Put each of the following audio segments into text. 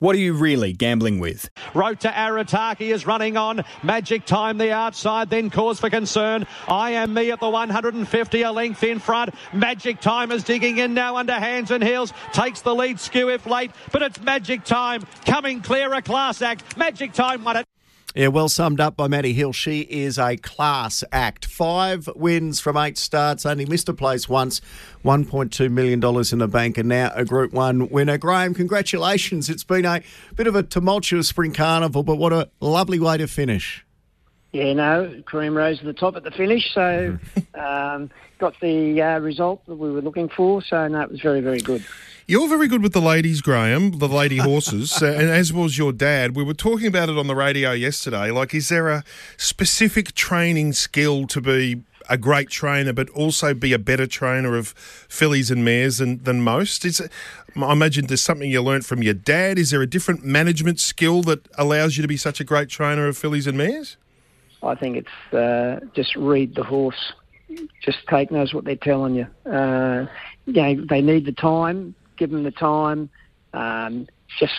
What are you really gambling with? Wrote to Arataki is running on. Magic time the outside, then cause for concern. I am me at the 150, a length in front. Magic time is digging in now under hands and heels. Takes the lead skew if late, but it's magic time. Coming clear, a class act. Magic time won it. Yeah, well summed up by Maddie Hill. She is a class act. Five wins from eight starts, only missed a place once, $1.2 million in the bank, and now a Group 1 winner. Grahame, congratulations. It's been a bit of a tumultuous spring carnival, but what a lovely way to finish. Yeah, no, Kareem rose to the top at the finish, so um, got the uh, result that we were looking for. So, no, it was very, very good. You're very good with the ladies, Grahame, the lady horses, uh, and as was your dad. We were talking about it on the radio yesterday. Like, is there a specific training skill to be a great trainer, but also be a better trainer of fillies and mares than, than most? Is it, I imagine there's something you learnt from your dad. Is there a different management skill that allows you to be such a great trainer of fillies and mares? I think it's uh, just read the horse. Just take notice what they're telling you. Uh, you know, they need the time give them the time, um, just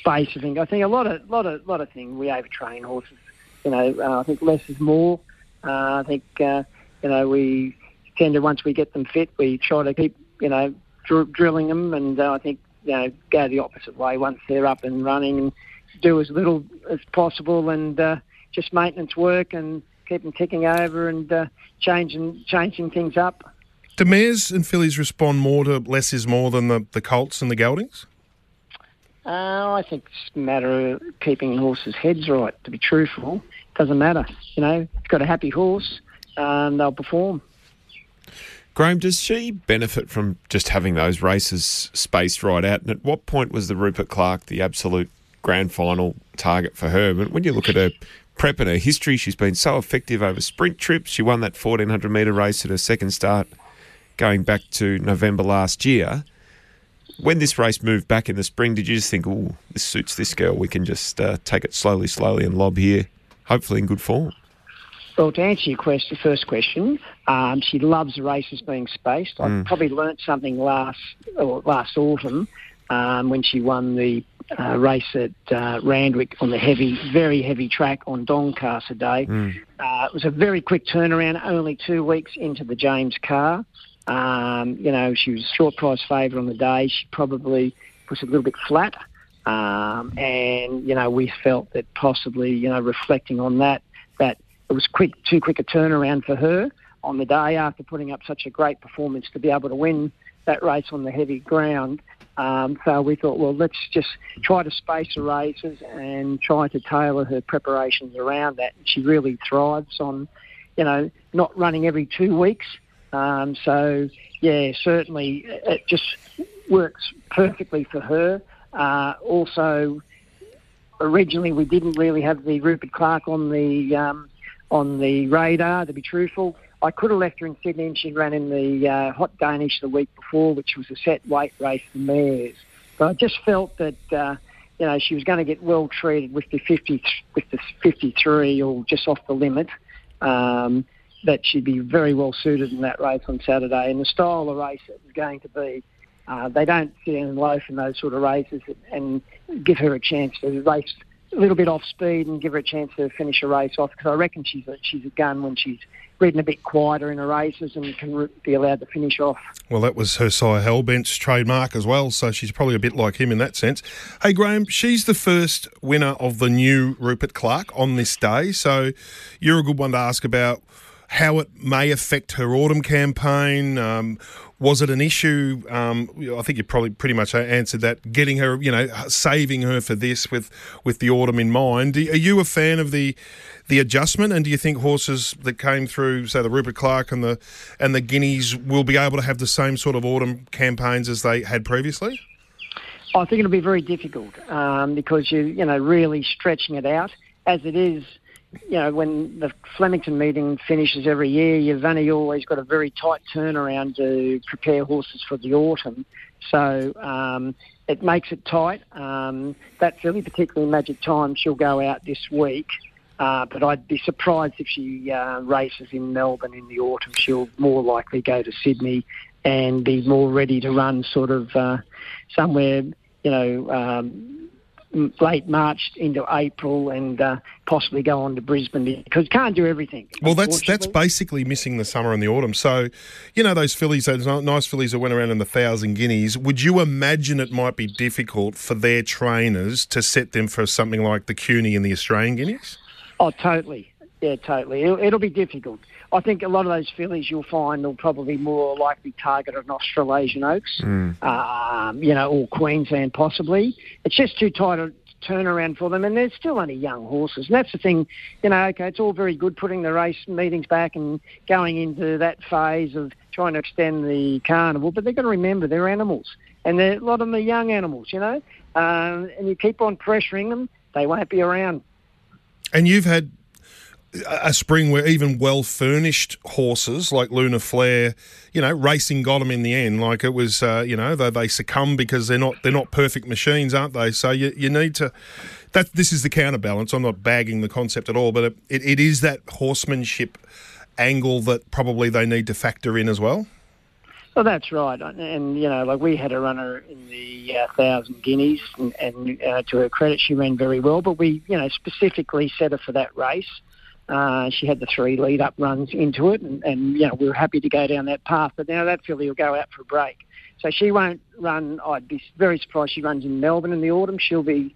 space. I think. I think a lot of lot of lot of things we overtrain horses. You know, uh, I think less is more. Uh, I think uh, you know we tend to once we get them fit, we try to keep you know dr- drilling them, and uh, I think you know go the opposite way once they're up and running, and do as little as possible, and uh, just maintenance work and keep them ticking over and uh, changing changing things up. Do mares and fillies respond more to less is more than the, the colts and the geldings? Uh, I think it's a matter of keeping horses' heads right, to be truthful. Doesn't matter. You know, it's got a happy horse, and they'll perform. Grahame, does she benefit from just having those races spaced right out? And at what point was the Rupert Clarke the absolute grand final target for her? But when you look at her prep and her history, she's been so effective over sprint trips. She won that 1400 metre race at her second start going back to November last year. When this race moved back in the spring, did you just think, oh, this suits this girl? We can just uh, take it slowly, slowly and lob here, hopefully in good form? Well, to answer your question, first question, um, she loves races being spaced. I mm. probably learnt something last or last autumn um, when she won the uh, race at uh, Randwick on the heavy, very heavy track on Doncaster Day. Mm. Uh, it was a very quick turnaround, only two weeks into the James car. Um, you know, she was a short price favourite on the day. She probably was a little bit flat. Um, and, you know, we felt that possibly, you know, reflecting on that, that it was quick, too quick a turnaround for her on the day after putting up such a great performance to be able to win that race on the heavy ground. Um, so we thought, well, let's just try to space the races and try to tailor her preparations around that. And she really thrives on, you know, not running every two weeks. Um, so, yeah, certainly it just works perfectly for her. Uh, also, originally we didn't really have the Rupert Clarke on the um, on the radar. To be truthful, I could have left her in Sydney, and she ran in the uh, Hot Danish the week before, which was a set weight race for mares. But I just felt that uh, you know she was going to get well treated with the 50 with the 53 or just off the limit. Um, that she'd be very well suited in that race on Saturday. And the style of race it was going to be, uh, they don't sit in loaf in those sort of races and give her a chance to race a little bit off speed and give her a chance to finish a race off because I reckon she's a, she's a gun when she's ridden a bit quieter in her races and can be allowed to finish off. Well, that was her sire Hellbent's trademark as well, so she's probably a bit like him in that sense. Hey, Grahame, she's the first winner of the new Rupert Clarke on this day, so you're a good one to ask about how it may affect her autumn campaign. Um, was it an issue? Um, I think you probably pretty much answered that. Getting her, you know, saving her for this with with the autumn in mind. Are you a fan of the the adjustment? And do you think horses that came through, say the Rupert Clarke and the and the Guineas, will be able to have the same sort of autumn campaigns as they had previously? I think it'll be very difficult um, because you you know really stretching it out as it is you know, when the Flemington meeting finishes every year, you've only always got a very tight turnaround to prepare horses for the autumn. So um, it makes it tight. Um, that filly, particularly Magic Time, she'll go out this week. Uh, but I'd be surprised if she uh, races in Melbourne in the autumn. She'll more likely go to Sydney and be more ready to run sort of uh, somewhere, you know, um, late March into April and uh, possibly go on to Brisbane because can't do everything. Well, that's that's basically missing the summer and the autumn. So, you know, those fillies, those nice fillies that went around in the thousand guineas. Would you imagine it might be difficult for their trainers to set them for something like the Kewney and the Australian guineas? Oh, totally. Yeah, totally. It'll, it'll be difficult. I think a lot of those fillies you'll find will probably more likely target an Australasian Oaks, um, you know, or Queensland possibly. It's just too tight a turnaround for them, and they're still only young horses. And that's the thing, you know. Okay, it's all very good putting the race meetings back and going into that phase of trying to extend the carnival, but they've got to remember they're animals, and they're, a lot of them are young animals, you know. Um, and you keep on pressuring them, they won't be around. And you've had a spring where even well furnished horses like Lunar Flare, you know, racing got them in the end. Like it was, uh, you know, they, they succumb because they're not they're not perfect machines, aren't they? So you, you need to. That this is the counterbalance. I'm not bagging the concept at all, but it, it, it is that horsemanship angle that probably they need to factor in as well. Well, that's right, and, you know, like we had a runner in the uh, thousand guineas, and, and uh, to her credit, she ran very well. But we, you know, specifically set her for that race. Uh, she had the three lead-up runs into it, and, and you know, we were happy to go down that path. But now that filly will go out for a break, so she won't run. I'd be very surprised she runs in Melbourne in the autumn. She'll be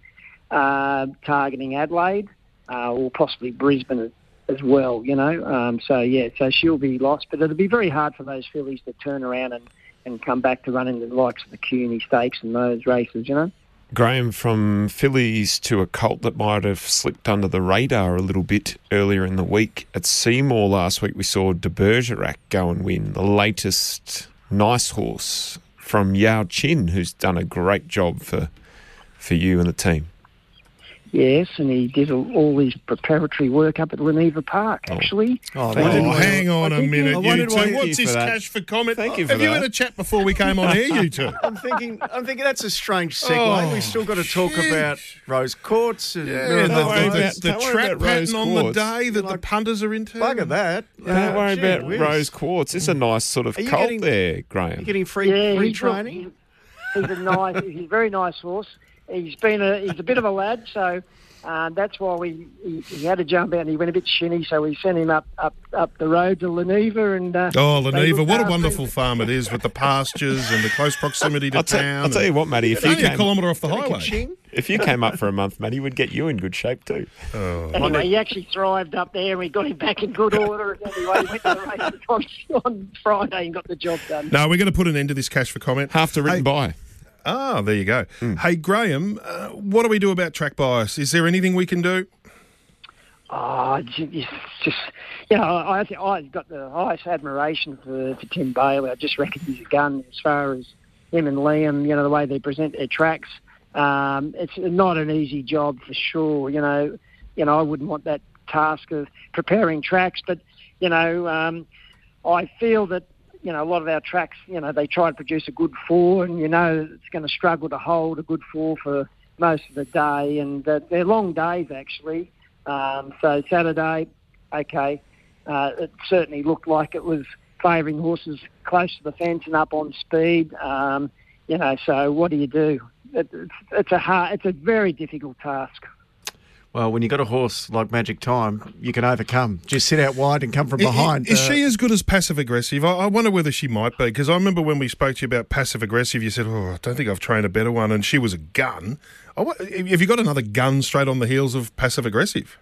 uh, targeting Adelaide uh, or possibly Brisbane as well, you know. Um, so yeah, so she'll be lost, but it'll be very hard for those fillies to turn around and, and come back to running the likes of the Kewney Stakes and those races, you know. Grahame, from fillies to a colt that might have slipped under the radar a little bit earlier in the week. At Seymour last week, we saw De Bergerac go and win, the latest nice horse from Yao Chin, who's done a great job for for you and the team. Yes, and he did all, all his preparatory work up at Leneva Park, actually. Oh, Oh, thank you. hang on I a think you- minute, you two. What's Thank you this for that. cash for comment? Thank you for Have you that. had a chat before we came on here, you two? I'm thinking, I'm thinking that's a strange segue. Oh, We've still got to talk shit. about rose Quartz and Yeah, Mirror the, of the, the don't track pattern on the day that the punters are into. Bugger that. Don't Uh, worry gee about whiz. Rose Quartz. It's a nice sort of Are you colt getting- there, You Grahame. getting free, Yeah, free he's, training? He's a nice, he's a very nice horse. He's been a, he's a bit of a lad, so uh, that's why we he, he had to jump out and he went a bit shinny, so we sent him up up up the road to Leneva and. Uh, Oh, they Leneva, what a wonderful him. farm it is with the pastures and the close proximity to I'll, tell- town. I'll tell you what, Matty. If you only a came, kilometre off the highway. If you came up for a month, Matty, would get you in good shape too. Anyway, he actually thrived up there, and we got him back in good order. And anyway, he went to the race on, on Friday and got the job done. No, we're going to put an end to this cash for comment. Half the written Hey, by. Ah, there you go. Hey, Grahame, uh, what do we do about track bias? Is there anything we can do? Oh, it's it's just, you know, I think I've got the highest admiration for, for Tim Bailey. I just reckon he's a gun as far as him and Liam, you know, the way they present their tracks. Um, it's not an easy job for sure, you know. You know, I wouldn't want that task of preparing tracks, but, you know, um, I feel that, you know, a lot of our tracks, you know, they try to produce a good four, and you know it's going to struggle to hold a good four for most of the day, and they're long days actually. Um, so Saturday, okay, uh, it certainly looked like it was favouring horses close to the fence and up on speed. Um, you know, so what do you do? It, it's, it's a hard, it's a very difficult task. Well, when you've got a horse like Magic Time, you can overcome. Just sit out wide and come from behind. Is Uh, she as good as passive aggressive? I, I wonder whether she might be because I remember when we spoke to you about passive aggressive, you said, "Oh, I don't think I've trained a better one," and she was a gun. I have you got another gun straight on the heels of passive aggressive?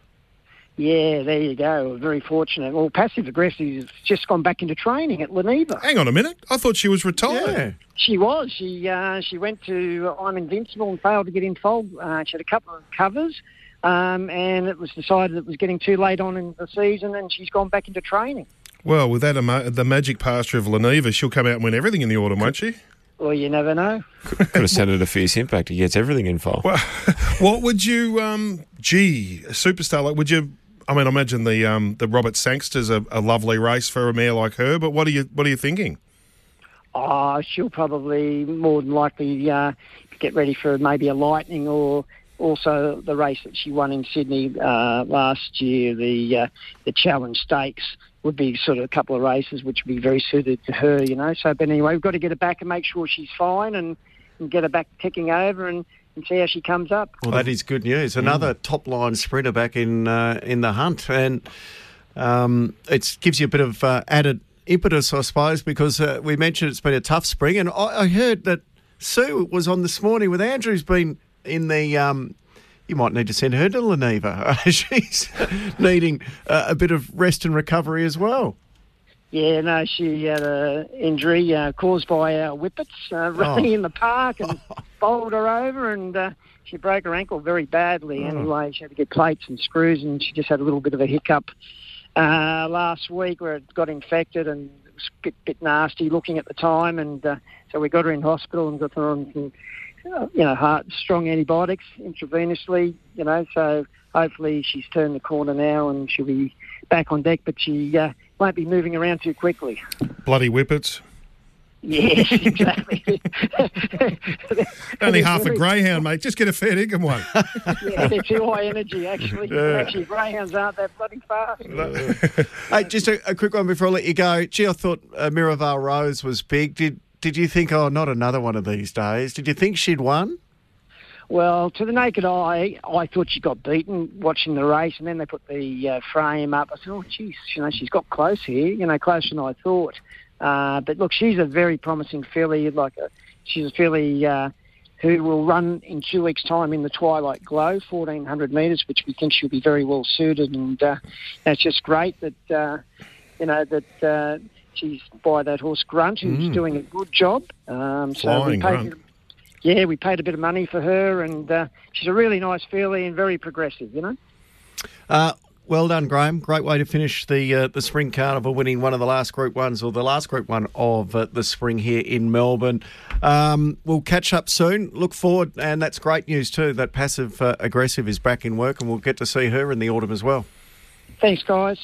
Yeah, there you go. Very fortunate. Well, passive aggressive has just gone back into training at Leneva. Hang on a minute, I thought she was retired. Yeah. She was. She uh, she went to I'm Invincible and failed to get in fold. Uh, she had a couple of covers, um, and it was decided it was getting too late on in the season, and she's gone back into training. Well, with that ama- the magic pasture of Leneva, she'll come out and win everything in the autumn, won't she? Well, you never know. Could have sent it a fierce impact. He gets everything in file. Well, what would you, um, gee, a superstar like? Would you I mean, I imagine the um, the Robert Sangster's a, a lovely race for a mare like her. But what are you what are you thinking? Oh, she'll probably more than likely uh, get ready for maybe a Lightning or also the race that she won in Sydney uh, last year, the uh, the Challenge Stakes would be sort of a couple of races which would be very suited to her, you know. So, but anyway, we've got to get her back and make sure she's fine and, and get her back ticking over and, and see how she comes up. Well, that is good news. Another top line sprinter back in uh, in the hunt, and um, it gives you a bit of uh, added impetus, I suppose, because uh, we mentioned it's been a tough spring, and I, I heard that Sue was on this morning with Andrew's been in the. Um, you might need to send her to Leneva. She's needing uh, a bit of rest and recovery as well. Yeah, no, she had an injury uh, caused by our whippets uh, running Oh. in the park and bowled her over, and uh, she broke her ankle very badly. Oh. Anyway, she had to get plates and screws, and she just had a little bit of a hiccup uh, last week where it got infected and it was a bit, bit nasty looking at the time, and uh, so we got her in hospital and got her on some, uh, you know, heart strong antibiotics intravenously. You know, so hopefully she's turned the corner now and she'll be back on deck, but she uh, won't be moving around too quickly. Bloody whippets. Yes, exactly. Only half a greyhound, mate. Just get a fair dinkum one. Yeah, they're too high energy, actually. Actually, greyhounds aren't that bloody fast. Hey, just a, a quick one before I let you go. Gee, I thought uh, Miraval Rose was big. Did did you think, oh, not another one of these days? Did you think she'd won? Well, to the naked eye, I thought she got beaten watching the race, and then they put the uh, frame up. I said, "Oh, geez, you know, she's got close here. You know, closer than I thought." Uh, but look, she's a very promising filly. Like, a, she's a filly uh, who will run in two weeks' time in the Twilight Glow, 1400 metres, which we think she'll be very well suited. And uh, that's just great that uh, you know that uh, she's by that horse Grunt, who's doing a good job. Um, so we Flying paid Grunt. yeah, we paid a bit of money for her, and uh, she's a really nice filly and very progressive, you know. Uh, well done, Grahame. Great way to finish the uh, the spring carnival, winning one of the last Group Ones or the last Group One of uh, the spring here in Melbourne. Um, we'll catch up soon. Look forward, and that's great news too. That passive uh, aggressive is back in work, and we'll get to see her in the autumn as well. Thanks, guys.